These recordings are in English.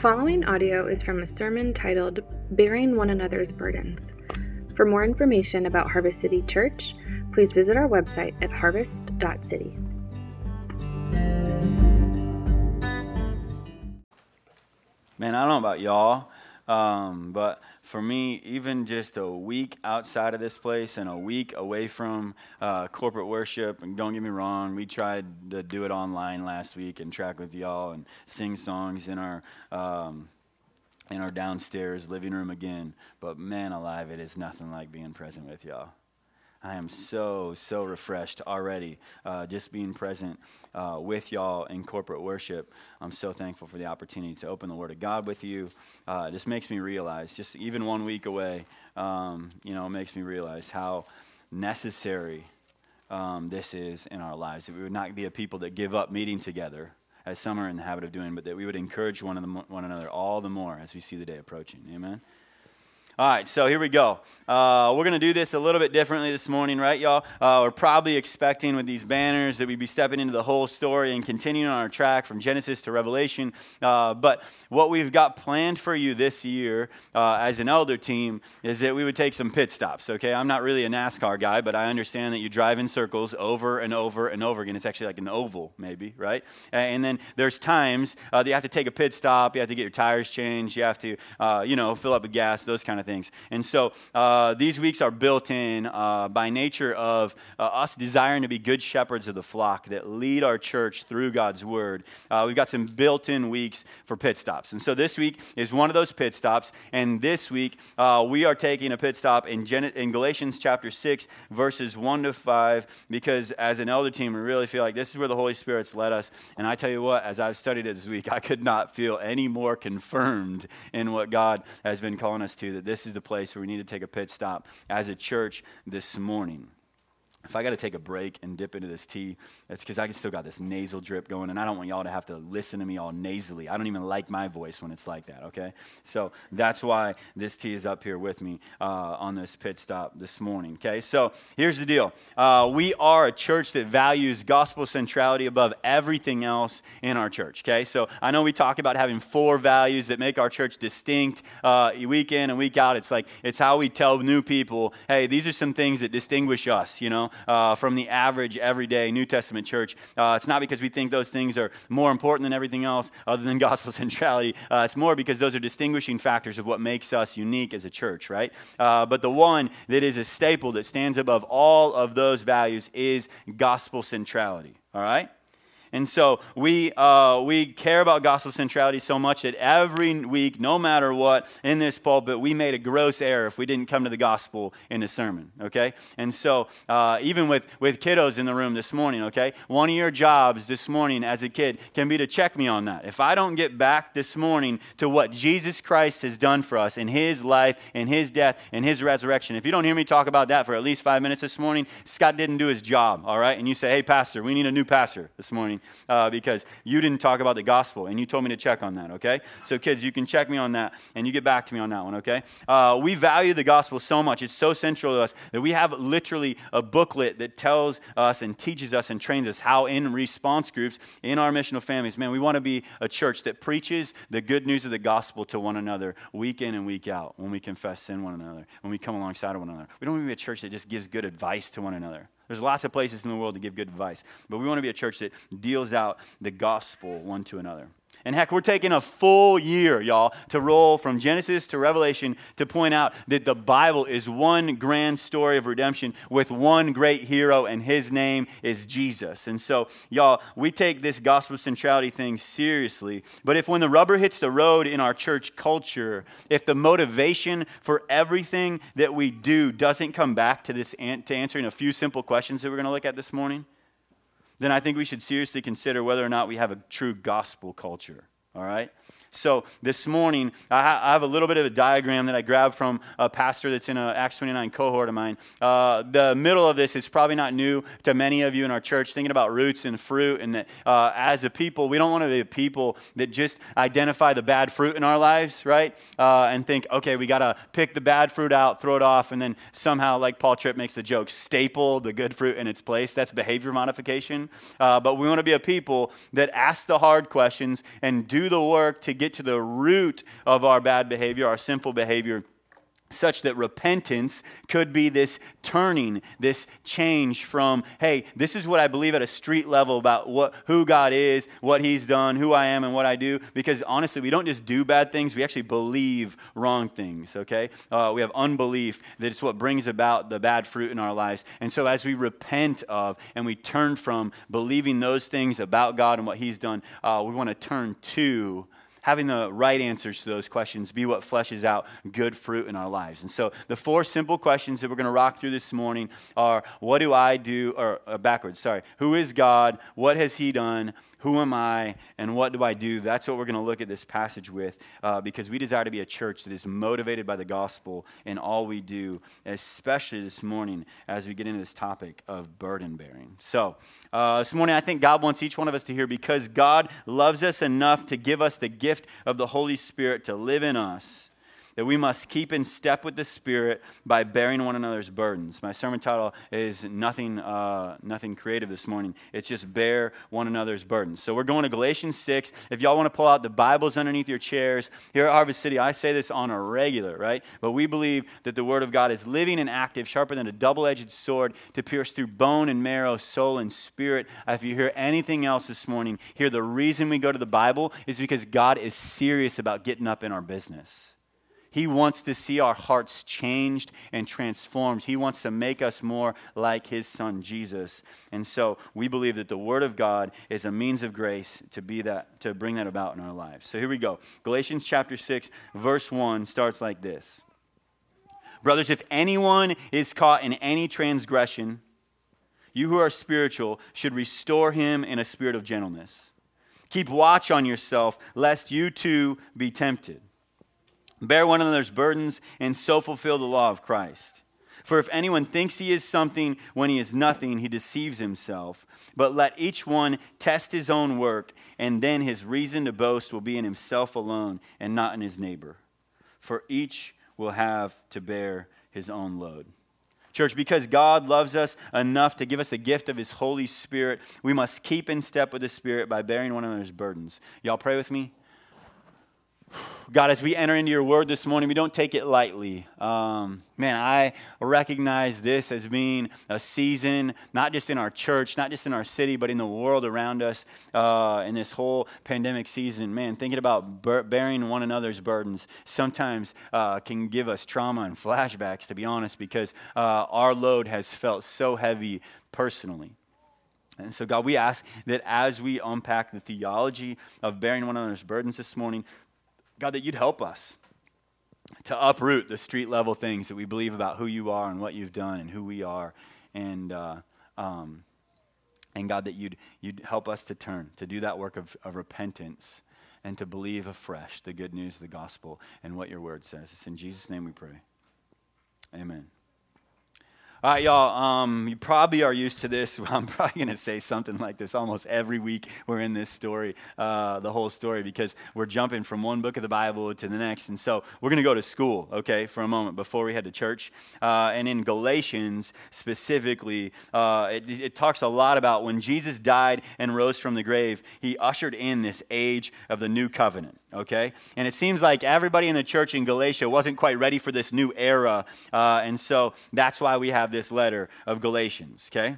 following audio is from a sermon titled Bearing One Another's Burdens. For more information about Harvest City Church, please visit our website at harvest.city. Man, I don't know about y'all, um, but for me, even just a week outside of this place and a week away from uh, corporate worship, and don't get me wrong, we tried to do it online last week and track with y'all and sing songs in our. Um, in our downstairs living room again, but man alive, it is nothing like being present with y'all. I am so, so refreshed already uh, just being present uh, with y'all in corporate worship. I'm so thankful for the opportunity to open the Word of God with you. Uh, just makes me realize, just even one week away, um, you know, it makes me realize how necessary um, this is in our lives. That we would not be a people that give up meeting together, as some are in the habit of doing, but that we would encourage one, one another all the more as we see the day approaching. Amen. All right, so here we go. Uh, we're going to do this a little bit differently this morning, right, y'all? Uh, we're probably expecting with these banners that we'd be stepping into the whole story and continuing on our track from Genesis to Revelation. Uh, but what we've got planned for you this year uh, as an elder team is that we would take some pit stops, okay? I'm not really a NASCAR guy, but I understand that you drive in circles over and over and over again. It's actually like an oval, maybe, right? And then there's times uh, that you have to take a pit stop, you have to get your tires changed, you have to, uh, you know, fill up with gas, those kind of things things. And so uh, these weeks are built in uh, by nature of uh, us desiring to be good shepherds of the flock that lead our church through God's word. Uh, we've got some built in weeks for pit stops. And so this week is one of those pit stops. And this week uh, we are taking a pit stop in, Gen- in Galatians chapter 6, verses 1 to 5, because as an elder team, we really feel like this is where the Holy Spirit's led us. And I tell you what, as I've studied it this week, I could not feel any more confirmed in what God has been calling us to, that this is the place where we need to take a pit stop as a church this morning if I got to take a break and dip into this tea, it's because I still got this nasal drip going, and I don't want y'all to have to listen to me all nasally. I don't even like my voice when it's like that, okay? So that's why this tea is up here with me uh, on this pit stop this morning, okay? So here's the deal uh, we are a church that values gospel centrality above everything else in our church, okay? So I know we talk about having four values that make our church distinct uh, week in and week out. It's like, it's how we tell new people, hey, these are some things that distinguish us, you know? Uh, from the average, everyday New Testament church. Uh, it's not because we think those things are more important than everything else other than gospel centrality. Uh, it's more because those are distinguishing factors of what makes us unique as a church, right? Uh, but the one that is a staple that stands above all of those values is gospel centrality, all right? And so we, uh, we care about gospel centrality so much that every week, no matter what, in this pulpit, we made a gross error if we didn't come to the gospel in a sermon, okay? And so uh, even with, with kiddos in the room this morning, okay, one of your jobs this morning as a kid can be to check me on that. If I don't get back this morning to what Jesus Christ has done for us in his life, in his death, in his resurrection, if you don't hear me talk about that for at least five minutes this morning, Scott didn't do his job, all right? And you say, hey, pastor, we need a new pastor this morning uh, because you didn't talk about the gospel and you told me to check on that, okay? So, kids, you can check me on that and you get back to me on that one, okay? Uh, we value the gospel so much, it's so central to us that we have literally a booklet that tells us and teaches us and trains us how, in response groups, in our missional families, man, we want to be a church that preaches the good news of the gospel to one another week in and week out when we confess sin one another, when we come alongside of one another. We don't want to be a church that just gives good advice to one another. There's lots of places in the world to give good advice, but we want to be a church that deals out the gospel one to another. And heck, we're taking a full year, y'all, to roll from Genesis to Revelation to point out that the Bible is one grand story of redemption with one great hero, and his name is Jesus. And so, y'all, we take this gospel centrality thing seriously. But if when the rubber hits the road in our church culture, if the motivation for everything that we do doesn't come back to this to answering a few simple questions that we're going to look at this morning, then I think we should seriously consider whether or not we have a true gospel culture. All right? So this morning, I have a little bit of a diagram that I grabbed from a pastor that's in an Acts 29 cohort of mine. Uh, the middle of this is probably not new to many of you in our church, thinking about roots and fruit, and that uh, as a people, we don't want to be a people that just identify the bad fruit in our lives, right? Uh, and think, okay, we got to pick the bad fruit out, throw it off, and then somehow, like Paul Tripp makes the joke, staple the good fruit in its place. That's behavior modification. Uh, but we want to be a people that ask the hard questions and do the work to get to the root of our bad behavior, our sinful behavior such that repentance could be this turning this change from hey this is what i believe at a street level about what who god is what he's done who i am and what i do. Because honestly we don't just do bad things we actually believe wrong things okay? Uh, we have unbelief that it's what brings about the bad fruit in our lives. And so as we repent of and we turn from believing those things about god and what he's done uh, we want to turn to having the right answers to those questions be what fleshes out good fruit in our lives. And so the four simple questions that we're going to rock through this morning are what do I do, or, backwards, sorry, who is God? What has He done? Who am I and what do I do? That's what we're going to look at this passage with uh, because we desire to be a church that is motivated by the gospel in all we do, especially this morning as we get into this topic of burden bearing. So, uh, this morning, I think God wants each one of us to hear because God loves us enough to give us the gift of the Holy Spirit to live in us that we must keep in step with the Spirit by bearing one another's burdens. My sermon title is nothing, uh, nothing creative this morning. It's just bear one another's burdens. So we're going to Galatians 6. If y'all want to pull out the Bibles underneath your chairs, here at Harvest City, I say this on a regular, right? But we believe that the Word of God is living and active, sharper than a double edged sword to pierce through bone and marrow, soul and spirit. If you hear anything else this morning, here the reason we go to the Bible is because God is serious about getting up in our business. He wants to see our hearts changed and transformed. He wants to make us more like his son Jesus. And so we believe that the word of God is a means of grace to be that to bring that about in our lives. So here we go. Galatians chapter 6 verse 1 starts like this. Brothers, if anyone is caught in any transgression, you who are spiritual should restore him in a spirit of gentleness. Keep watch on yourself lest you too be tempted. Bear one another's burdens, and so fulfill the law of Christ. For if anyone thinks he is something when he is nothing, he deceives himself. But let each one test his own work, and then his reason to boast will be in himself alone and not in his neighbor. For each will have to bear his own load. Church, because God loves us enough to give us the gift of His Holy Spirit, we must keep in step with the Spirit by bearing one another's burdens. Y'all pray with me? God, as we enter into your word this morning, we don't take it lightly. Um, man, I recognize this as being a season, not just in our church, not just in our city, but in the world around us uh, in this whole pandemic season. Man, thinking about bearing one another's burdens sometimes uh, can give us trauma and flashbacks, to be honest, because uh, our load has felt so heavy personally. And so, God, we ask that as we unpack the theology of bearing one another's burdens this morning, God, that you'd help us to uproot the street level things that we believe about who you are and what you've done and who we are. And, uh, um, and God, that you'd, you'd help us to turn, to do that work of, of repentance and to believe afresh the good news of the gospel and what your word says. It's in Jesus' name we pray. Amen. All right, y'all, um, you probably are used to this. I'm probably going to say something like this almost every week we're in this story, uh, the whole story, because we're jumping from one book of the Bible to the next. And so we're going to go to school, okay, for a moment before we head to church. Uh, and in Galatians specifically, uh, it, it talks a lot about when Jesus died and rose from the grave, he ushered in this age of the new covenant okay? And it seems like everybody in the church in Galatia wasn't quite ready for this new era. Uh, and so that's why we have this letter of Galatians, okay?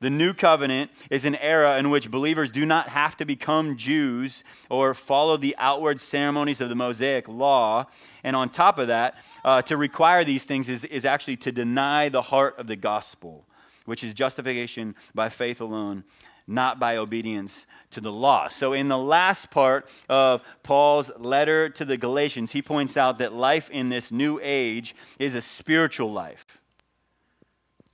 The new covenant is an era in which believers do not have to become Jews or follow the outward ceremonies of the Mosaic law. And on top of that, uh, to require these things is, is actually to deny the heart of the gospel, which is justification by faith alone not by obedience to the law. So, in the last part of Paul's letter to the Galatians, he points out that life in this new age is a spiritual life.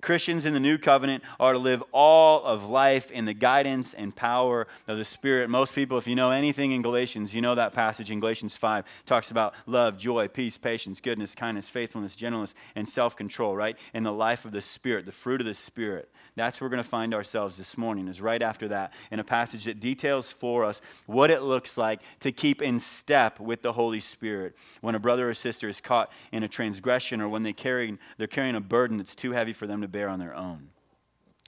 Christians in the new covenant are to live all of life in the guidance and power of the Spirit. Most people, if you know anything in Galatians, you know that passage in Galatians 5 talks about love, joy, peace, patience, goodness, kindness, faithfulness, gentleness, and self control, right? In the life of the Spirit, the fruit of the Spirit. That's where we're going to find ourselves this morning, is right after that, in a passage that details for us what it looks like to keep in step with the Holy Spirit when a brother or sister is caught in a transgression or when they carry, they're carrying a burden that's too heavy for them to bear on their own.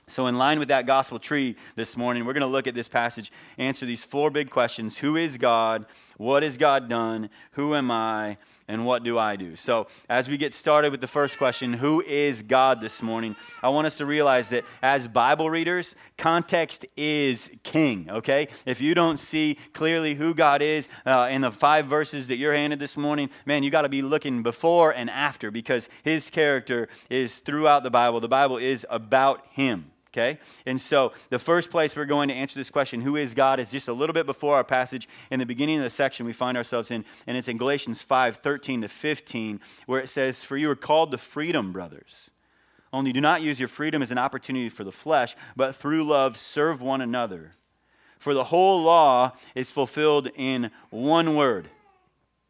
So, in line with that gospel tree this morning, we're going to look at this passage, answer these four big questions Who is God? What has God done? Who am I? And what do I do? So, as we get started with the first question, who is God this morning? I want us to realize that as Bible readers, context is king, okay? If you don't see clearly who God is uh, in the five verses that you're handed this morning, man, you got to be looking before and after because his character is throughout the Bible. The Bible is about him. Okay? And so the first place we're going to answer this question, who is God, is just a little bit before our passage in the beginning of the section we find ourselves in, and it's in Galatians 5 13 to 15, where it says, For you are called to freedom, brothers. Only do not use your freedom as an opportunity for the flesh, but through love serve one another. For the whole law is fulfilled in one word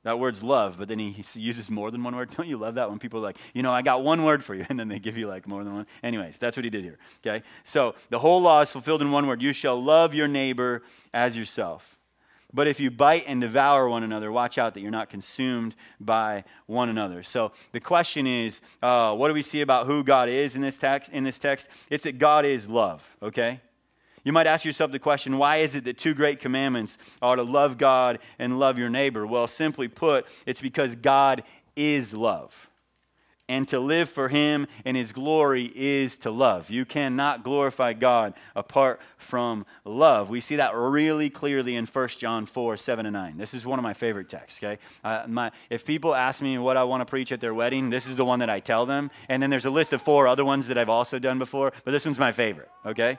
that word's love, but then he, uses more than one word. Don't you love that when people are like, you know, I got one word for you, and then they give you like more than one? Anyways, that's what he did here. Okay? So the whole law is fulfilled in one word you shall love your neighbor as yourself. But if you bite and devour one another, watch out that you're not consumed by one another. So the question is, uh, what do we see about who God is in this text? In this text, it's that God is love. Okay, you might ask yourself the question why is it that two great commandments are to love God and love your neighbor? Well, simply put, it's because God is love. And to live for Him and His glory is to love. You cannot glorify God apart from love. We see that really clearly in 1 John 4 7 and 9. This is one of my favorite texts, okay? Uh, my, if people ask me what I want to preach at their wedding, this is the one that I tell them. And then there's a list of four other ones that I've also done before, but this one's my favorite, okay?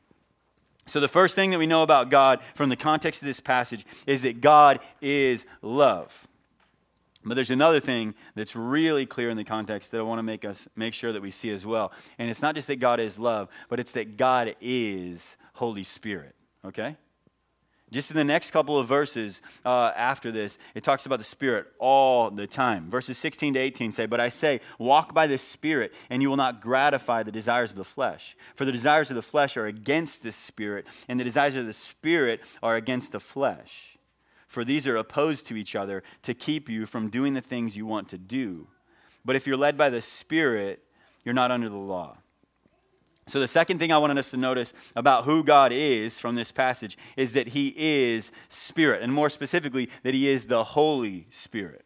So, the first thing that we know about God from the context of this passage is that God is love. But there's another thing that's really clear in the context that I want to make us make sure that we see as well. And it's not just that God is love, but it's that God is Holy Spirit. Okay? Just in the next couple of verses uh, after this, it talks about the Spirit all the time. Verses 16 to 18 say, But I say, walk by the Spirit, and you will not gratify the desires of the flesh. For the desires of the flesh are against the Spirit, and the desires of the Spirit are against the flesh. For these are opposed to each other to keep you from doing the things you want to do. But if you're led by the Spirit, you're not under the law. So, the second thing I wanted us to notice about who God is from this passage is that He is Spirit, and more specifically, that He is the Holy Spirit.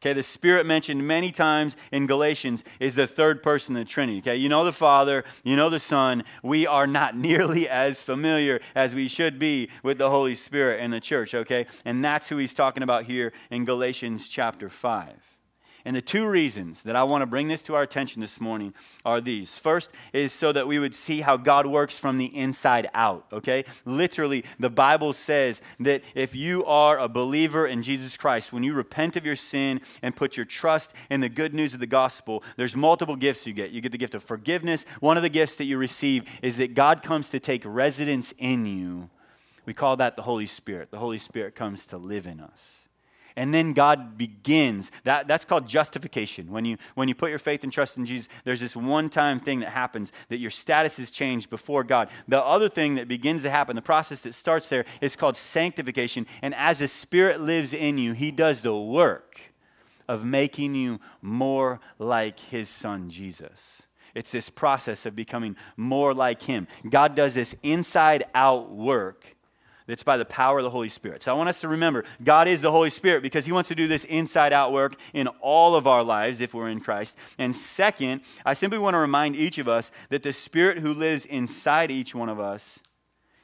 Okay, the Spirit mentioned many times in Galatians is the third person of the Trinity. Okay, you know the Father, you know the Son. We are not nearly as familiar as we should be with the Holy Spirit in the church, okay? And that's who he's talking about here in Galatians chapter 5. And the two reasons that I want to bring this to our attention this morning are these. First is so that we would see how God works from the inside out, okay? Literally, the Bible says that if you are a believer in Jesus Christ, when you repent of your sin and put your trust in the good news of the gospel, there's multiple gifts you get. You get the gift of forgiveness. One of the gifts that you receive is that God comes to take residence in you. We call that the Holy Spirit. The Holy Spirit comes to live in us and then God begins. That, that's called justification. When you, when you put your faith and trust in Jesus, there's this one time thing that happens that your status is changed before God. The other thing that begins to happen, the process that starts there, is called sanctification. And as the Spirit lives in you, He does the work of making you more like His Son, Jesus. It's this process of becoming more like Him. God does this inside out work it's by the power of the Holy Spirit. So I want us to remember God is the Holy Spirit because He wants to do this inside out work in all of our lives if we're in Christ. And second, I simply want to remind each of us that the Spirit who lives inside each one of us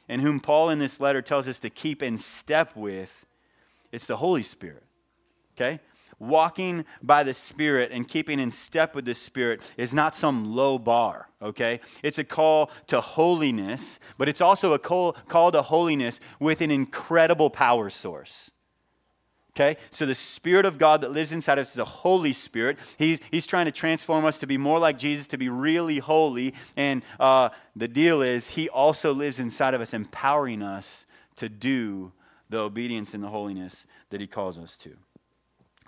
and whom Paul in this letter tells us to keep in step with, it's the Holy Spirit. Okay? Walking by the Spirit and keeping in step with the Spirit is not some low bar, okay? It's a call to holiness, but it's also a call, call to holiness with an incredible power source. Okay? So the Spirit of God that lives inside us is a Holy Spirit. He, he's trying to transform us to be more like Jesus, to be really holy. And uh, the deal is, He also lives inside of us, empowering us to do the obedience and the holiness that he calls us to.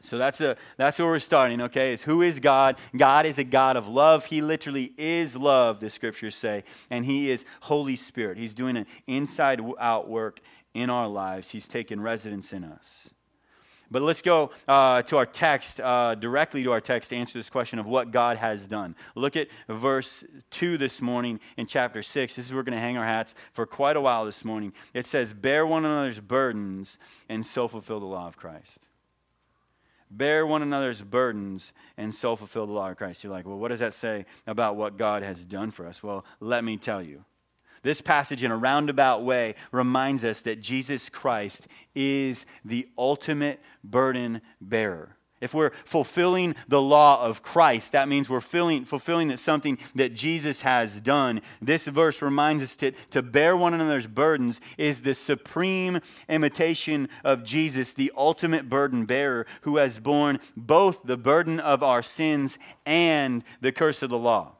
So that's, a, that's where we're starting, okay? Is who is God? God is a God of love. He literally is love, the scriptures say. And He is Holy Spirit. He's doing an inside out work in our lives, He's taking residence in us. But let's go uh, to our text, uh, directly to our text, to answer this question of what God has done. Look at verse 2 this morning in chapter 6. This is where we're going to hang our hats for quite a while this morning. It says, Bear one another's burdens and so fulfill the law of Christ. Bear one another's burdens and so fulfill the law of Christ. You're like, well, what does that say about what God has done for us? Well, let me tell you. This passage, in a roundabout way, reminds us that Jesus Christ is the ultimate burden bearer. If we're fulfilling the law of Christ, that means we're fulfilling, fulfilling something that Jesus has done. This verse reminds us to, to bear one another's burdens is the supreme imitation of Jesus, the ultimate burden bearer, who has borne both the burden of our sins and the curse of the law.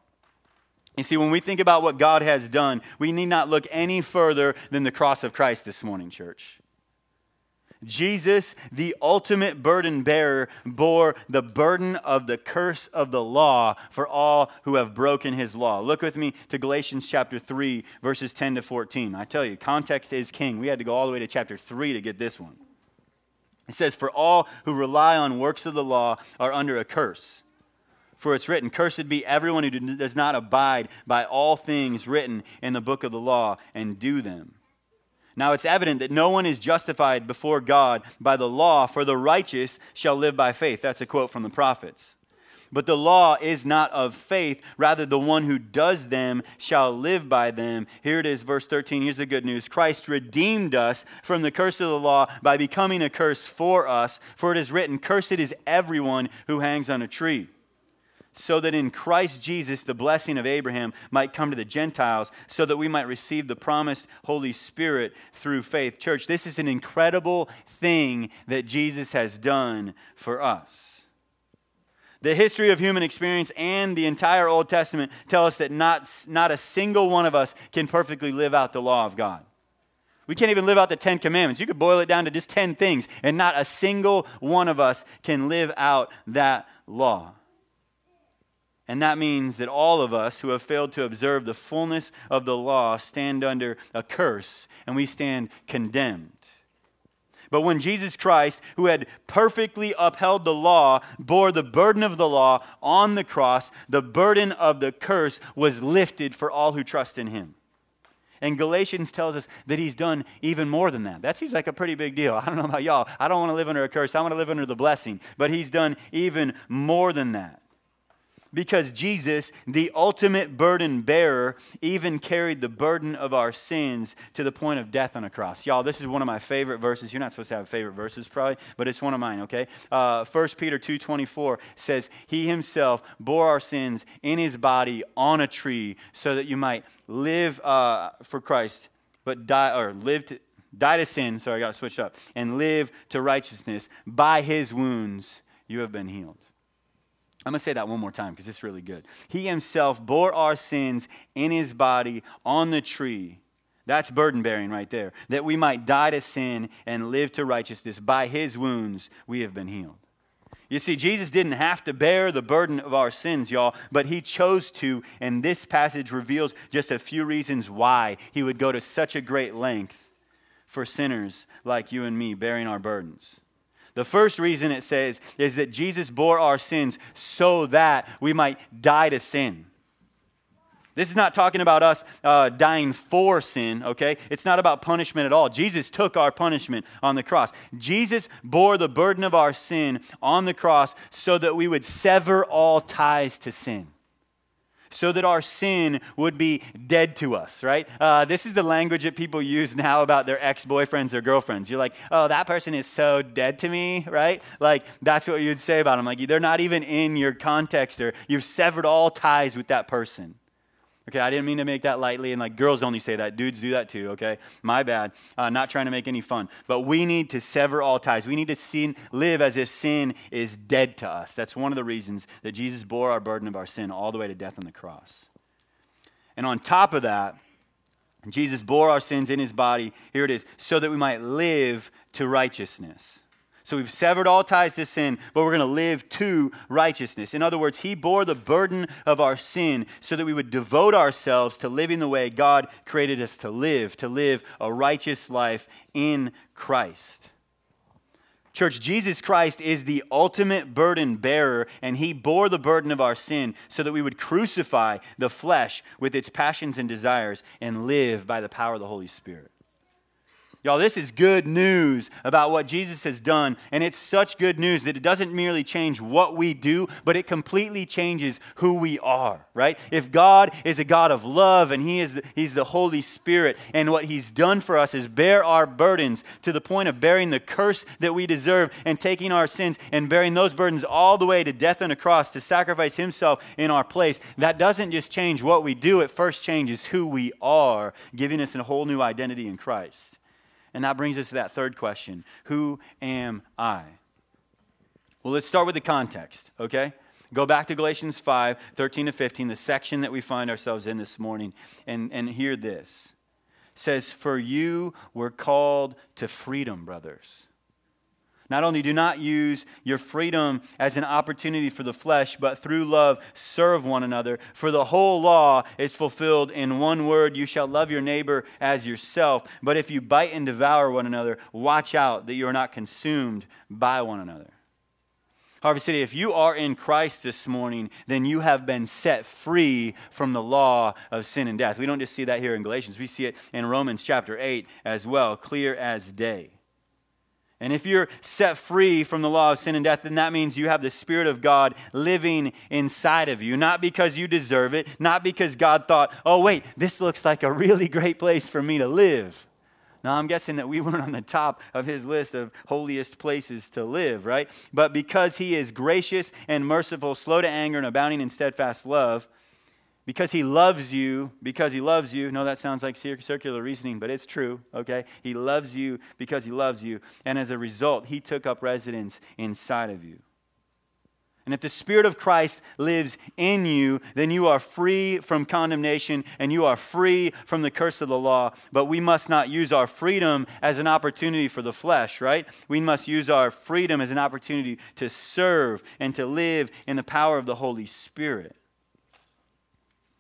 You see, when we think about what God has done, we need not look any further than the cross of Christ this morning, church. Jesus, the ultimate burden bearer, bore the burden of the curse of the law for all who have broken his law. Look with me to Galatians chapter 3, verses 10 to 14. I tell you, context is king. We had to go all the way to chapter 3 to get this one. It says, For all who rely on works of the law are under a curse. For it's written, Cursed be everyone who does not abide by all things written in the book of the law and do them. Now it's evident that no one is justified before God by the law, for the righteous shall live by faith. That's a quote from the prophets. But the law is not of faith, rather, the one who does them shall live by them. Here it is, verse 13. Here's the good news Christ redeemed us from the curse of the law by becoming a curse for us. For it is written, Cursed is everyone who hangs on a tree so that in Christ Jesus the blessing of Abraham might come to the Gentiles, so that we might receive the promised Holy Spirit through faith. Church, this is an incredible thing that Jesus has done for us. The history of human experience and the entire Old Testament tell us that not, not a single one of us can perfectly live out the law of God. We can't even live out the Ten Commandments. You could boil it down to just 10 things, and not a single one of us can live out that law. And that means that all of us who have failed to observe the fullness of the law stand under a curse and we stand condemned. But when Jesus Christ, who had perfectly upheld the law, bore the burden of the law on the cross, the burden of the curse was lifted for all who trust in him. And Galatians tells us that he's done even more than that. That seems like a pretty big deal. I don't know about y'all. I don't want to live under a curse. I want to live under the blessing. But he's done even more than that because Jesus, the ultimate burden bearer, even carried the burden of our sins to the point of death on a cross. Y'all, this is one of my favorite verses. You're not supposed to have favorite verses, probably, but it's one of mine, okay? Uh, 1 Peter 2.24 says, He himself bore our sins in his body on a tree so that you might live uh, for Christ, but die, or live to, die to sin, sorry, I got to switch up, and live to righteousness. By his wounds you have been healed. I'm going to say that one more time because it's really good. He himself bore our sins in his body on the tree. That's burden bearing right there. That we might die to sin and live to righteousness. By his wounds, we have been healed. You see, Jesus didn't have to bear the burden of our sins, y'all, but he chose to, and this passage reveals just a few reasons why he would go to such a great length for sinners like you and me bearing our burdens. The first reason it says is that Jesus bore our sins so that we might die to sin. This is not talking about us uh, dying for sin, okay? It's not about punishment at all. Jesus took our punishment on the cross. Jesus bore the burden of our sin on the cross so that we would sever all ties to sin so that our sin would be dead to us, right? Uh, this is the language that people use now about their ex boyfriends or girlfriends. You're like, oh, that person is so dead to me, right? Like, that's what you'd say about them. Like, they're not even in your context, or you've severed all ties with that person. Okay, I didn't mean to make that lightly, and like girls only say that. Dudes do that too, okay? My bad. Uh, not trying to make any fun. But we need to sever all ties. We need to sin, live as if sin is dead to us. That's one of the reasons that Jesus bore our burden of our sin all the way to death on the cross. And on top of that, Jesus bore our sins in his body. Here it is, so that we might live to righteousness. So we've severed all ties to sin, but we're going to live to righteousness. In other words, he bore the burden of our sin so that we would devote ourselves to living the way God created us to live, to live a righteous life in Christ. Church, Jesus Christ is the ultimate burden bearer, and he bore the burden of our sin so that we would crucify the flesh with its passions and desires and live by the power of the Holy Spirit. Y'all, this is good news about what Jesus has done, and it's such good news that it doesn't merely change what we do, but it completely changes who we are, right? If God is a God of love and he is the, He's the Holy Spirit, and what He's done for us is bear our burdens to the point of bearing the curse that we deserve and taking our sins and bearing those burdens all the way to death on a cross to sacrifice Himself in our place, that doesn't just change what we do, it first changes who we are, giving us a whole new identity in Christ. And that brings us to that third question Who am I? Well, let's start with the context, okay? Go back to Galatians 5 13 to 15, the section that we find ourselves in this morning, and, and hear this. It says, For you were called to freedom, brothers. Not only do not use your freedom as an opportunity for the flesh, but through love serve one another. For the whole law is fulfilled in one word you shall love your neighbor as yourself. But if you bite and devour one another, watch out that you are not consumed by one another. Harvest City, if you are in Christ this morning, then you have been set free from the law of sin and death. We don't just see that here in Galatians, we see it in Romans chapter 8 as well, clear as day. And if you're set free from the law of sin and death, then that means you have the Spirit of God living inside of you. Not because you deserve it, not because God thought, oh, wait, this looks like a really great place for me to live. Now, I'm guessing that we weren't on the top of his list of holiest places to live, right? But because he is gracious and merciful, slow to anger, and abounding in steadfast love, because he loves you, because he loves you. No, that sounds like circular reasoning, but it's true, okay? He loves you because he loves you. And as a result, he took up residence inside of you. And if the Spirit of Christ lives in you, then you are free from condemnation and you are free from the curse of the law. But we must not use our freedom as an opportunity for the flesh, right? We must use our freedom as an opportunity to serve and to live in the power of the Holy Spirit.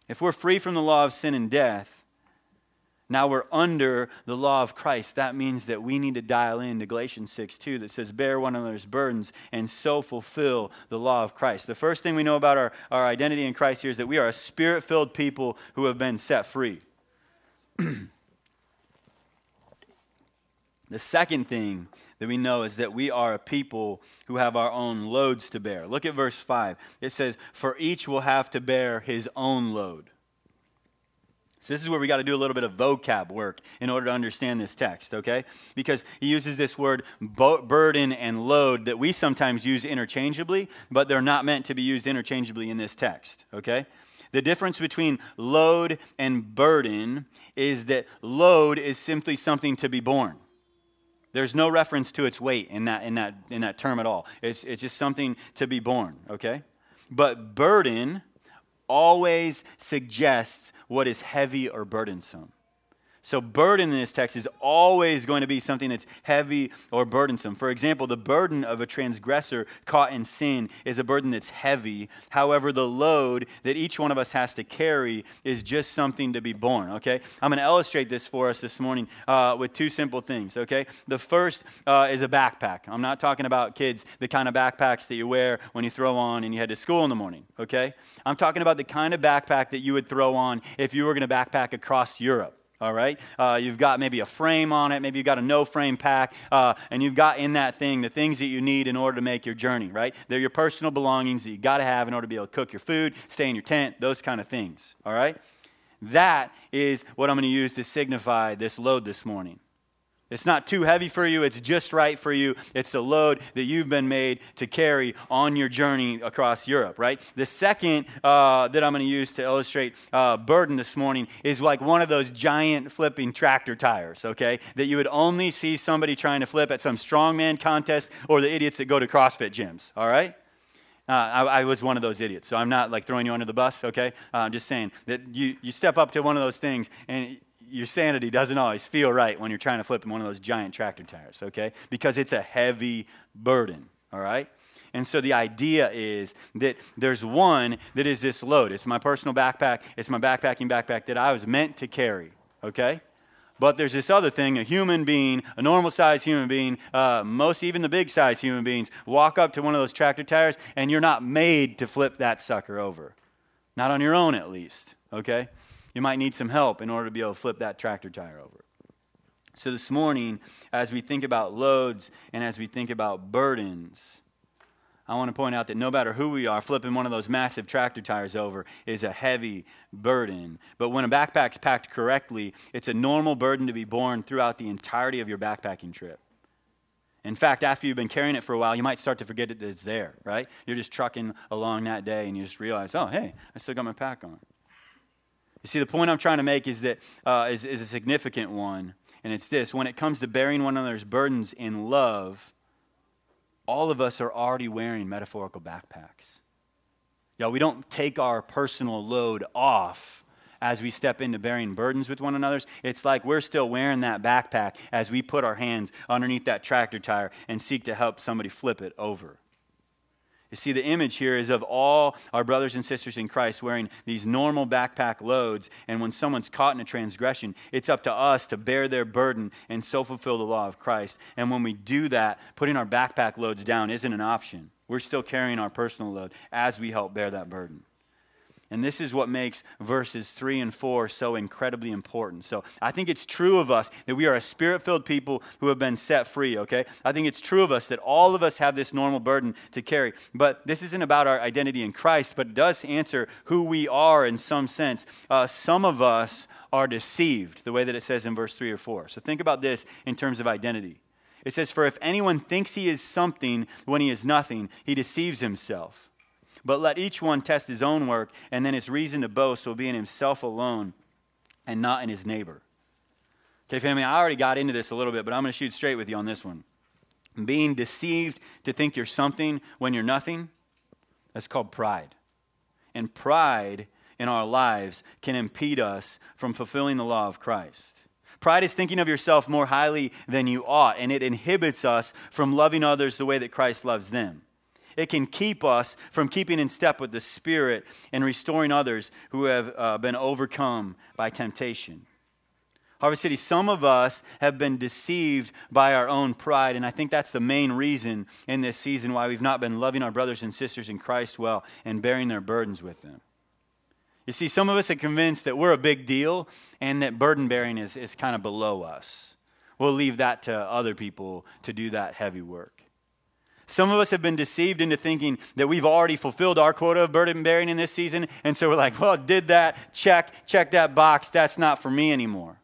If we're free from the law of sin and death, now we're under the law of Christ. That means that we need to dial in to Galatians 6 2 that says, Bear one another's burdens and so fulfill the law of Christ. The first thing we know about our, our identity in Christ here is that we are a spirit filled people who have been set free. the second thing that we know is that we are a people who have our own loads to bear. Look at verse 5. It says, For each will have to bear his own load. So, this is where we got to do a little bit of vocab work in order to understand this text, okay? Because he uses this word burden and load that we sometimes use interchangeably, but they're not meant to be used interchangeably in this text, okay? The difference between load and burden is that load is simply something to be borne. There's no reference to its weight in that, in that, in that term at all. It's, it's just something to be borne, okay? But burden always suggests what is heavy or burdensome. So, burden in this text is always going to be something that's heavy or burdensome. For example, the burden of a transgressor caught in sin is a burden that's heavy. However, the load that each one of us has to carry is just something to be borne, okay? I'm going to illustrate this for us this morning uh, with two simple things, okay? The first uh, is a backpack. I'm not talking about kids, the kind of backpacks that you wear when you throw on and you head to school in the morning, okay? I'm talking about the kind of backpack that you would throw on if you were going to backpack across Europe all right? Uh, you've got maybe a frame on it maybe you've got a no frame pack uh, and you've got in that thing the things that you need in order to make your journey right? They're your personal belongings that you got to have in order to be able to cook your food stay in your tent those kind of things all right? That is what i'm going to use to signify this load this morning it's not too heavy for you, it's just right for you. It's the load that you've been made to carry on your journey across Europe, right? The second uh, that I'm going to use to illustrate uh, burden this morning is like one of those giant flipping tractor tires, okay? That you would only see somebody trying to flip at some strongman contest or the idiots that go to CrossFit gyms, all right? Uh, I, I, was one of those idiots, so I'm not like throwing you under the bus, okay? Uh, I'm just saying that you, you step up to one of those things and your sanity doesn't always feel right when you're trying to flip one of those giant tractor tires, okay? Because it's a heavy burden, all right? And so the idea is that there's one that is this load. It's my personal backpack, it's my backpacking backpack that I was meant to carry, okay? But there's this other thing a human being, a normal sized human being, uh, most even the big sized human beings, walk up to one of those tractor tires and you're not made to flip that sucker over. Not on your own, at least, okay? You might need some help in order to be able to flip that tractor tire over. So, this morning, as we think about loads and as we think about burdens, I want to point out that no matter who we are, flipping one of those massive tractor tires over is a heavy burden. But when a backpack's packed correctly, it's a normal burden to be borne throughout the entirety of your backpacking trip. In fact, after you've been carrying it for a while, you might start to forget that it's there, right? You're just trucking along that day and you just realize, oh, hey, I still got my pack on. You see, the point I'm trying to make is that uh, is, is a significant one, and it's this when it comes to bearing one another's burdens in love, all of us are already wearing metaphorical backpacks. Yeah, we don't take our personal load off as we step into bearing burdens with one another. It's like we're still wearing that backpack as we put our hands underneath that tractor tire and seek to help somebody flip it over. You see, the image here is of all our brothers and sisters in Christ wearing these normal backpack loads. And when someone's caught in a transgression, it's up to us to bear their burden and so fulfill the law of Christ. And when we do that, putting our backpack loads down isn't an option. We're still carrying our personal load as we help bear that burden. And this is what makes verses 3 and 4 so incredibly important. So I think it's true of us that we are a spirit filled people who have been set free, okay? I think it's true of us that all of us have this normal burden to carry. But this isn't about our identity in Christ, but it does answer who we are in some sense. Uh, some of us are deceived, the way that it says in verse 3 or 4. So think about this in terms of identity. It says, For if anyone thinks he is something when he is nothing, he deceives himself. But let each one test his own work, and then his reason to boast will be in himself alone and not in his neighbor. Okay, family, I already got into this a little bit, but I'm going to shoot straight with you on this one. Being deceived to think you're something when you're nothing, that's called pride. And pride in our lives can impede us from fulfilling the law of Christ. Pride is thinking of yourself more highly than you ought, and it inhibits us from loving others the way that Christ loves them. It can keep us from keeping in step with the Spirit and restoring others who have uh, been overcome by temptation. Harvest City, some of us have been deceived by our own pride, and I think that's the main reason in this season why we've not been loving our brothers and sisters in Christ well and bearing their burdens with them. You see, some of us are convinced that we're a big deal and that burden bearing is, is kind of below us. We'll leave that to other people to do that heavy work. Some of us have been deceived into thinking that we've already fulfilled our quota of burden bearing in this season. And so we're like, well, did that, check, check that box. That's not for me anymore.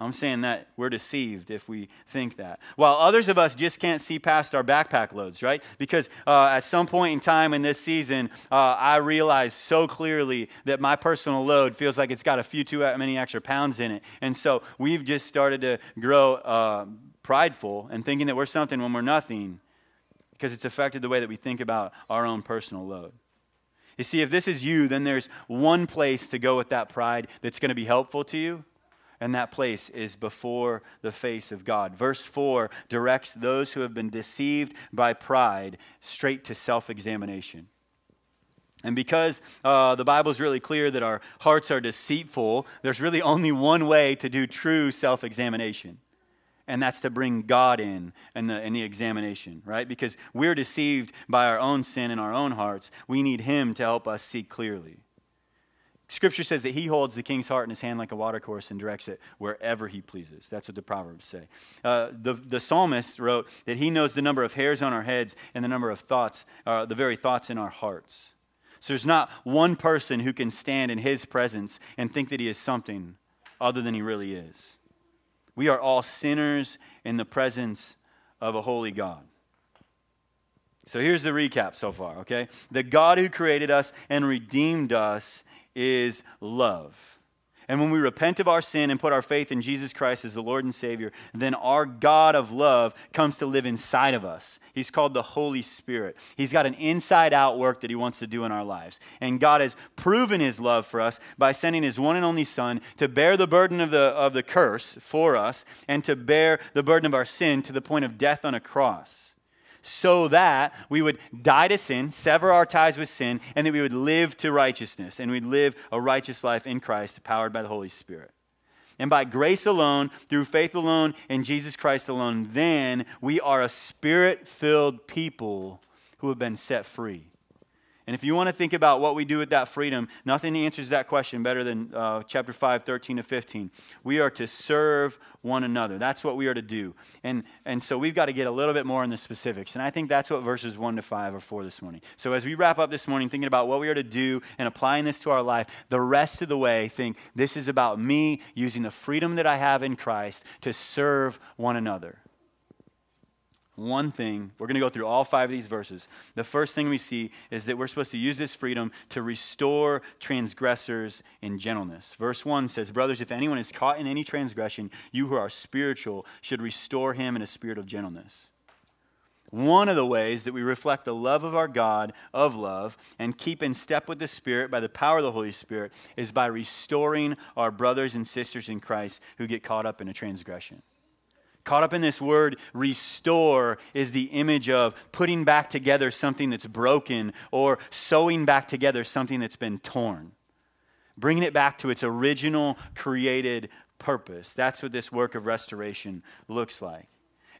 I'm saying that we're deceived if we think that. While others of us just can't see past our backpack loads, right? Because uh, at some point in time in this season, uh, I realized so clearly that my personal load feels like it's got a few too many extra pounds in it. And so we've just started to grow uh, prideful and thinking that we're something when we're nothing because it's affected the way that we think about our own personal load. You see, if this is you, then there's one place to go with that pride that's going to be helpful to you, and that place is before the face of God. Verse 4 directs those who have been deceived by pride straight to self examination. And because uh, the Bible is really clear that our hearts are deceitful, there's really only one way to do true self examination and that's to bring God in in the, the examination, right? Because we're deceived by our own sin in our own hearts. We need Him to help us see clearly. Scripture says that He holds the king's heart in His hand like a watercourse and directs it wherever He pleases. That's what the Proverbs say. Uh, the, the psalmist wrote that He knows the number of hairs on our heads and the number of thoughts, uh, the very thoughts in our hearts. So there's not one person who can stand in His presence and think that He is something other than He really is. We are all sinners in the presence of a holy God. So here's the recap so far, okay? The God who created us and redeemed us is love. And when we repent of our sin and put our faith in Jesus Christ as the Lord and Savior, then our God of love comes to live inside of us. He's called the Holy Spirit. He's got an inside out work that He wants to do in our lives. And God has proven His love for us by sending His one and only Son to bear the burden of the, of the curse for us and to bear the burden of our sin to the point of death on a cross so that we would die to sin, sever our ties with sin, and that we would live to righteousness, and we'd live a righteous life in Christ, powered by the Holy Spirit. And by grace alone, through faith alone, in Jesus Christ alone, then we are a spirit filled people who have been set free. And if you want to think about what we do with that freedom, nothing answers that question better than uh, chapter 5, 13 to 15. We are to serve one another. That's what we are to do. And, and so we've got to get a little bit more in the specifics. And I think that's what verses 1 to 5 are for this morning. So as we wrap up this morning thinking about what we are to do and applying this to our life, the rest of the way, think this is about me using the freedom that I have in Christ to serve one another one thing. We're going to go through all five of these verses. The first thing we see is that we're supposed to use this freedom to restore transgressors in gentleness. Verse 1 says, Brothers, if anyone is caught in any transgression, you who are spiritual should restore him in a spirit of gentleness. One of the ways that we reflect the love of our God, of love, and keep in step with the Spirit by the power of the Holy Spirit is by restoring our brothers and sisters in Christ who get caught up in a transgression. Caught up in this word, restore, is the image of putting back together something that's broken or sewing back together something that's been torn. Bringing it back to its original created purpose. That's what this work of restoration looks like.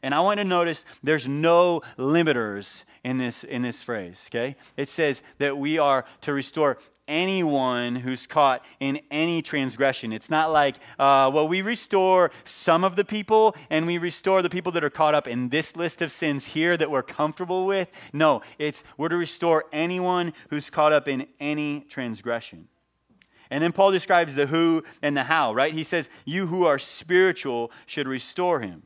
And I want to notice there's no limiters in this, in this phrase, okay? It says that we are to restore anyone who's caught in any transgression. It's not like, uh, well, we restore some of the people and we restore the people that are caught up in this list of sins here that we're comfortable with. No, it's we're to restore anyone who's caught up in any transgression. And then Paul describes the who and the how, right? He says, You who are spiritual should restore him.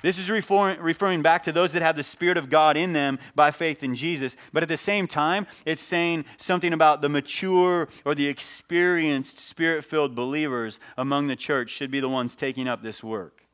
This is referring, back to those that have the Spirit of God in them by faith in Jesus. But at the same time, it's saying something about the mature or the experienced Spirit filled believers among the church should be the ones taking up this work.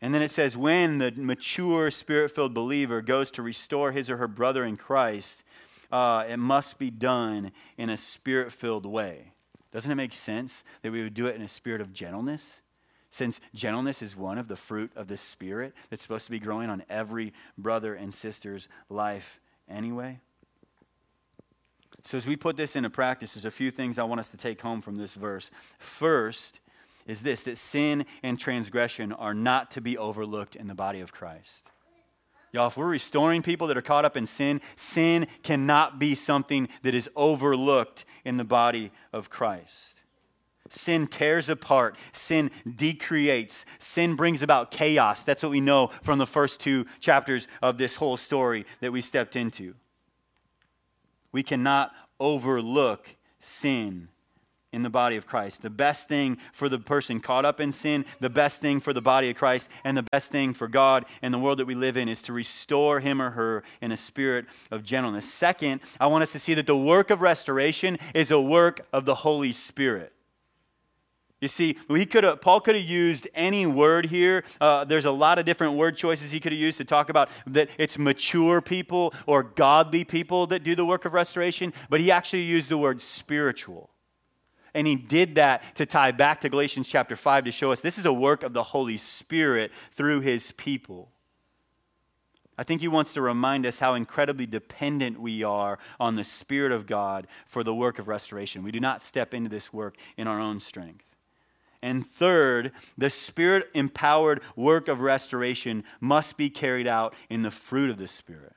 And then it says, when the mature Spirit filled believer goes to restore his or her brother in Christ, uh, it must be done in a Spirit filled way. Doesn't it make sense that we would do it in a spirit of gentleness? Since gentleness is one of the fruit of the Spirit that's supposed to be growing on every brother and sister's life anyway. So, as we put this into practice, there's a few things I want us to take home from this verse. First is this that sin and transgression are not to be overlooked in the body of Christ. Y'all, if we're restoring people that are caught up in sin, sin cannot be something that is overlooked in the body of Christ. Sin tears apart. Sin decreates. Sin brings about chaos. That's what we know from the first two chapters of this whole story that we stepped into. We cannot overlook sin in the body of Christ. The best thing for the person caught up in sin, the best thing for the body of Christ, and the best thing for God and the world that we live in is to restore him or her in a spirit of gentleness. Second, I want us to see that the work of restoration is a work of the Holy Spirit. You see, he could Paul could have used any word here. Uh, there's a lot of different word choices he could have used to talk about that it's mature people or godly people that do the work of restoration, but he actually used the word spiritual. And he did that to tie back to Galatians chapter 5 to show us this is a work of the Holy Spirit through his people. I think he wants to remind us how incredibly dependent we are on the Spirit of God for the work of restoration. We do not step into this work in our own strength. And third, the spirit empowered work of restoration must be carried out in the fruit of the Spirit.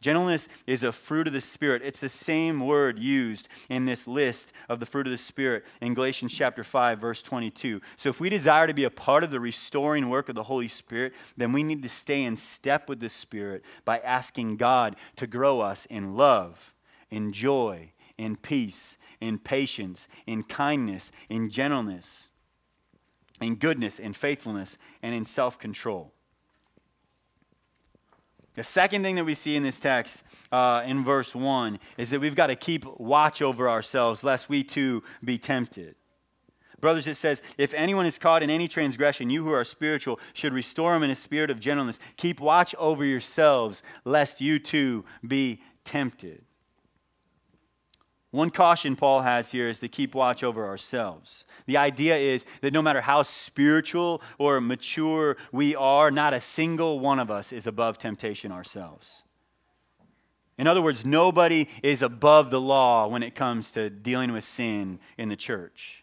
Gentleness is a fruit of the Spirit. It's the same word used in this list of the fruit of the Spirit in Galatians chapter 5, verse 22. So, if we desire to be a part of the restoring work of the Holy Spirit, then we need to stay in step with the Spirit by asking God to grow us in love, in joy, in peace, in patience, in kindness, in gentleness in goodness, in faithfulness, and in self control. The second thing that we see in this text uh, in verse 1 is that we've got to keep watch over ourselves lest we too be tempted. Brothers, it says, if anyone is caught in any transgression, you who are spiritual should restore him in a spirit of gentleness. Keep watch over yourselves, lest you too be tempted. One caution Paul has here is to keep watch over ourselves. The idea is that no matter how spiritual or mature we are, not a single one of us is above temptation ourselves. In other words, nobody is above the law when it comes to dealing with sin in the church.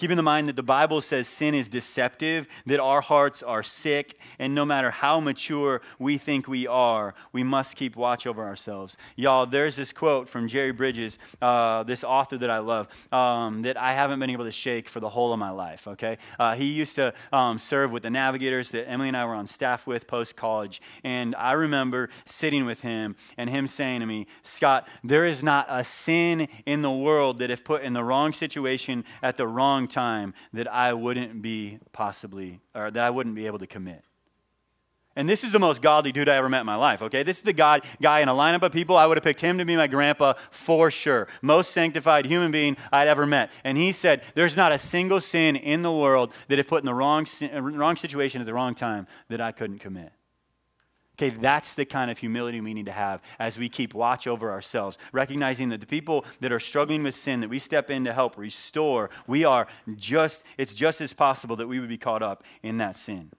Keeping in mind that the Bible says sin is deceptive, that our hearts are sick, and no matter how mature we think we are, we must keep watch over ourselves. Y'all, there's this quote from Jerry Bridges, uh, this author that I love, um, that I haven't been able to shake for the whole of my life, okay? Uh, he used to um, serve with the Navigators that Emily and I were on staff with post college, and I remember sitting with him and him saying to me, Scott, there is not a sin in the world that if put in the wrong situation at the wrong time that I wouldn't be possibly, or that I wouldn't be able to commit. And this is the most godly dude I ever met in my life, okay? This is the God, guy in a lineup of people. I would have picked him to be my grandpa for sure. Most sanctified human being I'd ever met. And he said, There's not a single sin in the world that if put in the wrong, wrong situation at the wrong time that I couldn't commit. Okay, that's the kind of humility we need to have as we keep watch over ourselves, recognizing that the people that are struggling with sin that we step in to help restore, we are just, it's just as possible that we would be caught up in that sin.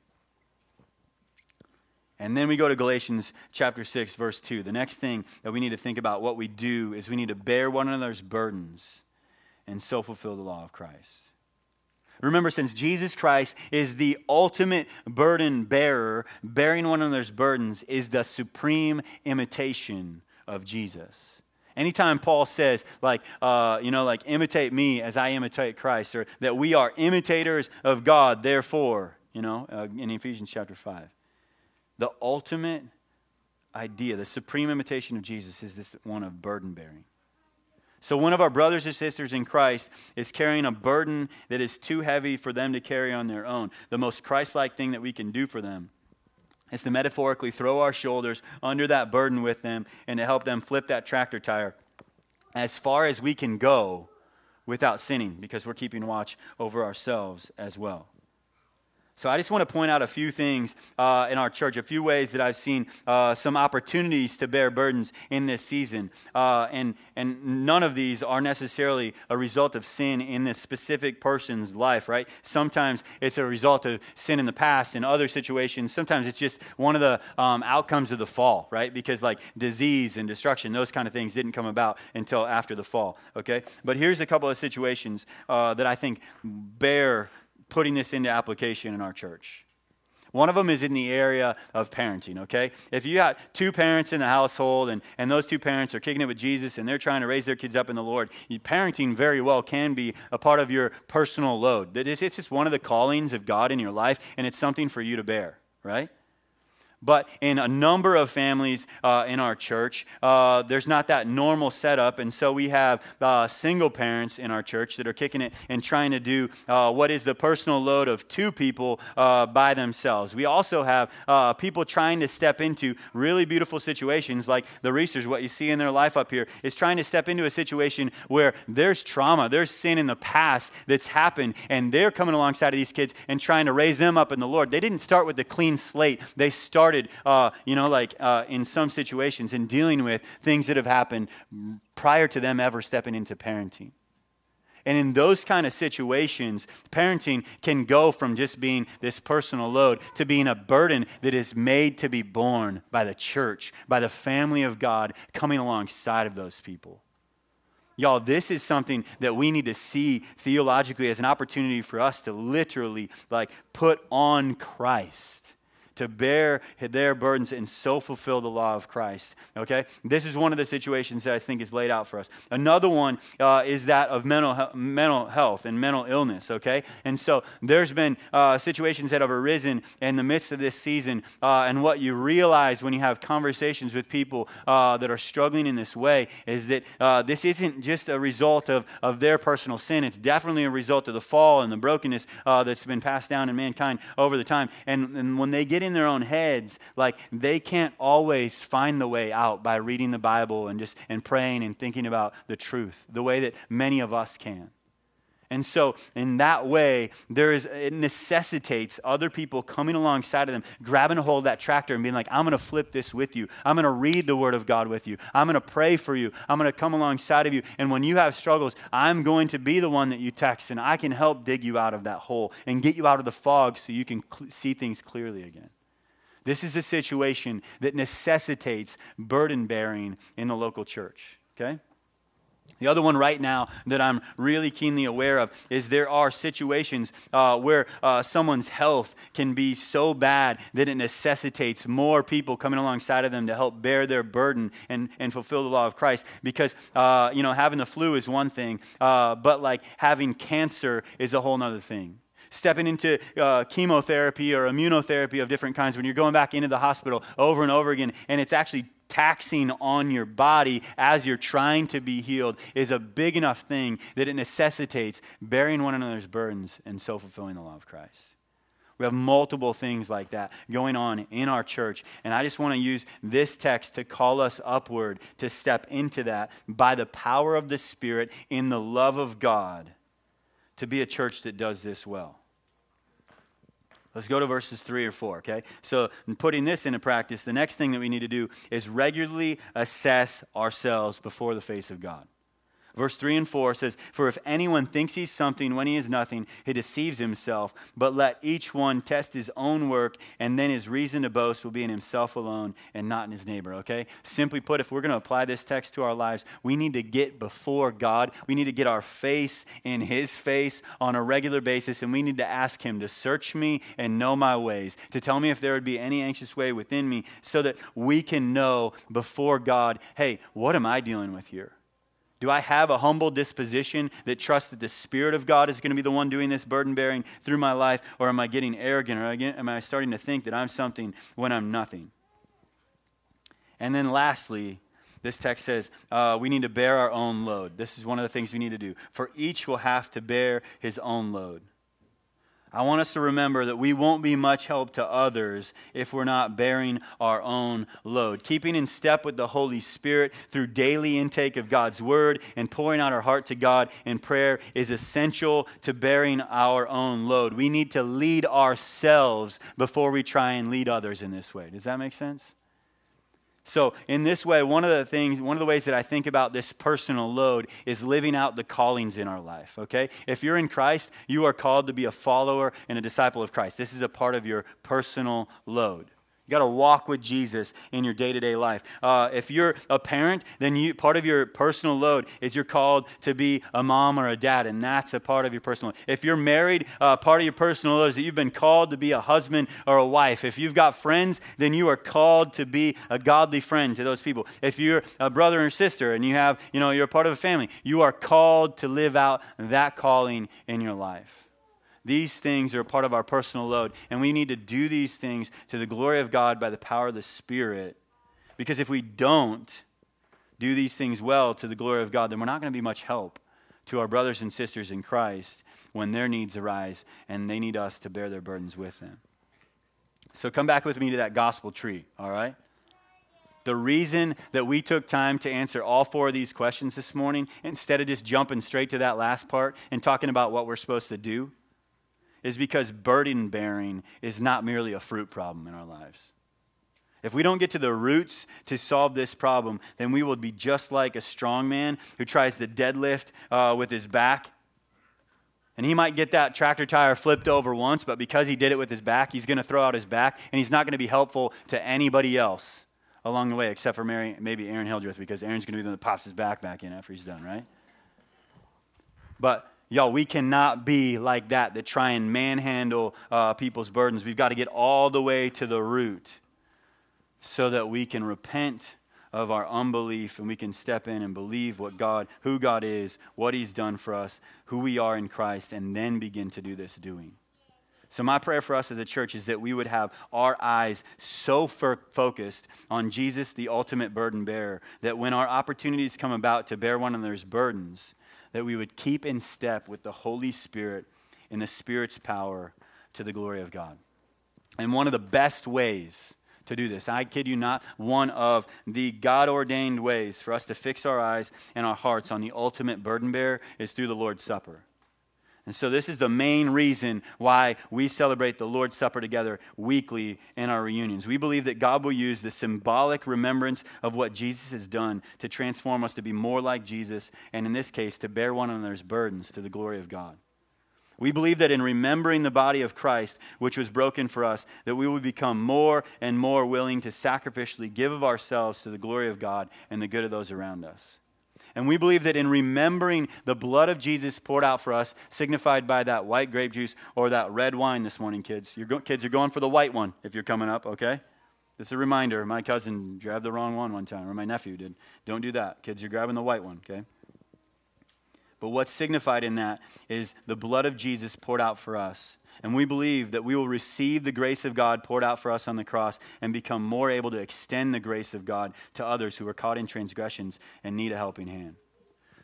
And then we go to Galatians chapter 6, verse 2. The next thing that we need to think about what we do is we need to bear one another's burdens and so fulfill the law of Christ. Remember, since Jesus Christ is the ultimate burden bearer, bearing one another's burdens is the supreme imitation of Jesus. Anytime Paul says, like, uh, you know, like, imitate me as I imitate Christ, or that we are imitators of God, therefore, you know, uh, in Ephesians chapter 5, the ultimate idea, the supreme imitation of Jesus is this one of burden bearing. So, one of our brothers and sisters in Christ is carrying a burden that is too heavy for them to carry on their own. The most Christ like thing that we can do for them is to metaphorically throw our shoulders under that burden with them and to help them flip that tractor tire as far as we can go without sinning because we're keeping watch over ourselves as well. So I just want to point out a few things uh, in our church, a few ways that I've seen uh, some opportunities to bear burdens in this season. Uh, and, and none of these are necessarily a result of sin in this specific person's life, right? Sometimes it's a result of sin in the past. In other situations, sometimes it's just one of the um, outcomes of the fall, right? Because like disease and destruction, those kind of things didn't come about until after the fall, okay? But here's a couple of situations uh, that I think bear putting this into application in our church. One of them is in the area of parenting, okay? If you got two parents in the household and, and those two parents are kicking it with Jesus and they're trying to raise their kids up in the Lord, parenting very well can be a part of your personal load. It's just one of the callings of God in your life and it's something for you to bear, right? But in a number of families uh, in our church, uh, there's not that normal setup. And so we have uh, single parents in our church that are kicking it and trying to do uh, what is the personal load of two people uh, by themselves. We also have uh, people trying to step into really beautiful situations like the Reesters, what you see in their life up here, is trying to step into a situation where there's trauma, there's sin in the past that's happened, and they're coming alongside of these kids and trying to raise them up in the Lord. They didn't start with a clean slate, they started started, uh, you know, like uh, in some situations in dealing with things that have happened prior to them ever stepping into parenting. And in those kind of situations, parenting can go from just being this personal load to being a burden that is made to be borne by the church, by the family of God coming alongside of those people. Y'all, this is something that we need to see theologically as an opportunity for us to literally like put on Christ to bear their burdens and so fulfill the law of Christ. Okay? This is one of the situations that I think is laid out for us. Another one uh, is that of mental, mental health and mental illness. Okay? And so there's been uh, situations that have arisen in the midst of this season, uh, and what you realize when you have conversations with people uh, that are struggling in this way is that uh, this isn't just a result of, of their personal sin, it's definitely a result of the fall and the brokenness uh, that's been passed down in mankind over the time. And, and when they get in in their own heads, like they can't always find the way out by reading the Bible and just and praying and thinking about the truth, the way that many of us can. And so, in that way, there is, it necessitates other people coming alongside of them, grabbing a hold of that tractor and being like, I'm going to flip this with you. I'm going to read the Word of God with you. I'm going to pray for you. I'm going to come alongside of you. And when you have struggles, I'm going to be the one that you text, and I can help dig you out of that hole and get you out of the fog so you can cl- see things clearly again. This is a situation that necessitates burden bearing in the local church, okay? The other one right now that I'm really keenly aware of is there are situations uh, where uh, someone's health can be so bad that it necessitates more people coming alongside of them to help bear their burden and, and fulfill the law of Christ. Because, uh, you know, having the flu is one thing, uh, but like having cancer is a whole other thing stepping into uh, chemotherapy or immunotherapy of different kinds, when you're going back into the hospital over and over again, and it's actually taxing on your body as you're trying to be healed is a big enough thing that it necessitates bearing one another's burdens and so fulfilling the law of Christ. We have multiple things like that going on in our church. And I just want to use this text to call us upward to step into that by the power of the Spirit in the love of God to be a church that does this well. Let's go to verses 3 or 4, okay? So, putting this into practice, the next thing that we need to do is regularly assess ourselves before the face of God. Verse 3 and 4 says, For if anyone thinks he's something when he is nothing, he deceives himself. But let each one test his own work, and then his reason to boast will be in himself alone and not in his neighbor. Okay? Simply put, if we're going to apply this text to our lives, we need to get before God. We need to get our face in his face on a regular basis, and we need to ask him to search me and know my ways, to tell me if there would be any anxious way within me, so that we can know before God, hey, what am I dealing with here? Do I have a humble disposition that trusts that the Spirit of God is going to be the one doing this burden bearing through my life? Or am I getting arrogant? Or am I starting to think that I'm something when I'm nothing? And then lastly, this text says uh, we need to bear our own load. This is one of the things we need to do. For each will have to bear his own load. I want us to remember that we won't be much help to others if we're not bearing our own load. Keeping in step with the Holy Spirit through daily intake of God's Word and pouring out our heart to God in prayer is essential to bearing our own load. We need to lead ourselves before we try and lead others in this way. Does that make sense? So, in this way, one of the things, one of the ways that I think about this personal load is living out the callings in our life, okay? If you're in Christ, you are called to be a follower and a disciple of Christ. This is a part of your personal load. You got to walk with Jesus in your day to day life. Uh, if you're a parent, then you, part of your personal load is you're called to be a mom or a dad, and that's a part of your personal. If you're married, uh, part of your personal load is that you've been called to be a husband or a wife. If you've got friends, then you are called to be a godly friend to those people. If you're a brother or sister and you have, you know, you're a part of a family, you are called to live out that calling in your life. These things are part of our personal load, and we need to do these things to the glory of God by the power of the Spirit. Because if we don't do these things well to the glory of God, then we're not going to be much help to our brothers and sisters in Christ when their needs arise and they need us to bear their burdens with them. So come back with me to that gospel tree, all right? The reason that we took time to answer all four of these questions this morning, instead of just jumping straight to that last part and talking about what we're supposed to do, is because burden bearing is not merely a fruit problem in our lives. If we don't get to the roots to solve this problem, then we will be just like a strong man who tries to deadlift uh, with his back. And he might get that tractor tire flipped over once, but because he did it with his back, he's going to throw out his back, and he's not going to be helpful to anybody else along the way, except for Mary, maybe Aaron Hildreth, because Aaron's going to be the one that pops his back back in after he's done, right? But Y'all, we cannot be like that to try and manhandle uh, people's burdens. We've got to get all the way to the root so that we can repent of our unbelief and we can step in and believe what God, who God is, what He's done for us, who we are in Christ, and then begin to do this doing. So, my prayer for us as a church is that we would have our eyes so focused on Jesus, the ultimate burden bearer, that when our opportunities come about to bear one another's burdens, that we would keep in step with the Holy Spirit in the Spirit's power to the glory of God. And one of the best ways to do this, I kid you not, one of the God ordained ways for us to fix our eyes and our hearts on the ultimate burden bearer is through the Lord's Supper. And so, this is the main reason why we celebrate the Lord's Supper together weekly in our reunions. We believe that God will use the symbolic remembrance of what Jesus has done to transform us to be more like Jesus, and in this case, to bear one another's burdens to the glory of God. We believe that in remembering the body of Christ, which was broken for us, that we will become more and more willing to sacrificially give of ourselves to the glory of God and the good of those around us. And we believe that in remembering the blood of Jesus poured out for us, signified by that white grape juice or that red wine this morning, kids. Your go- kids are going for the white one if you're coming up, okay? Just a reminder. My cousin grabbed the wrong one one time, or my nephew did. Don't do that. Kids, you're grabbing the white one, okay? But what's signified in that is the blood of Jesus poured out for us. And we believe that we will receive the grace of God poured out for us on the cross and become more able to extend the grace of God to others who are caught in transgressions and need a helping hand.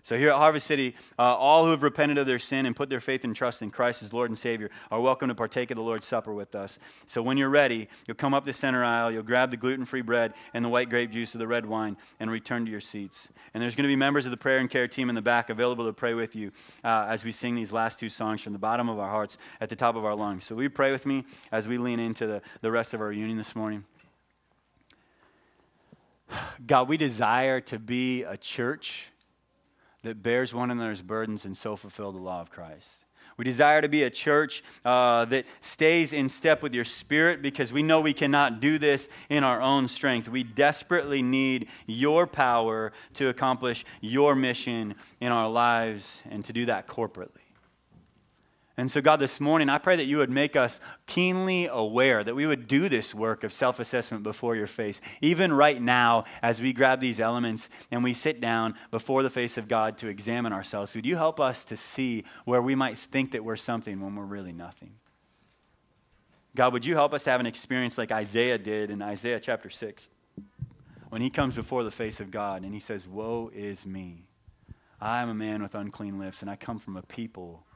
So, here at Harvest City, uh, all who have repented of their sin and put their faith and trust in Christ as Lord and Savior are welcome to partake of the Lord's Supper with us. So, when you're ready, you'll come up the center aisle, you'll grab the gluten free bread and the white grape juice or the red wine, and return to your seats. And there's going to be members of the prayer and care team in the back available to pray with you uh, as we sing these last two songs from the bottom of our hearts at the top of our lungs. So, we pray with me as we lean into the, the rest of our union this morning. God, we desire to be a church that bears one another's burdens and so fulfill the law of Christ. We desire to be a church uh, that stays in step with your spirit because we know we cannot do this in our own strength. We desperately need your power to accomplish your mission in our lives and to do that corporately. And so, God, this morning, I pray that you would make us keenly aware, that we would do this work of self assessment before your face, even right now as we grab these elements and we sit down before the face of God to examine ourselves. Would you help us to see where we might think that we're something when we're really nothing? God, would you help us have an experience like Isaiah did in Isaiah chapter 6, when he comes before the face of God and he says, Woe is me. I am a man with unclean lips, and I come from a people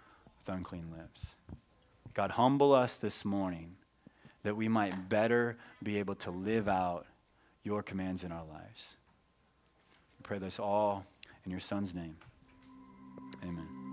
with unclean lips. God, humble us this morning that we might better be able to live out your commands in our lives. We pray this all in your Son's name. Amen.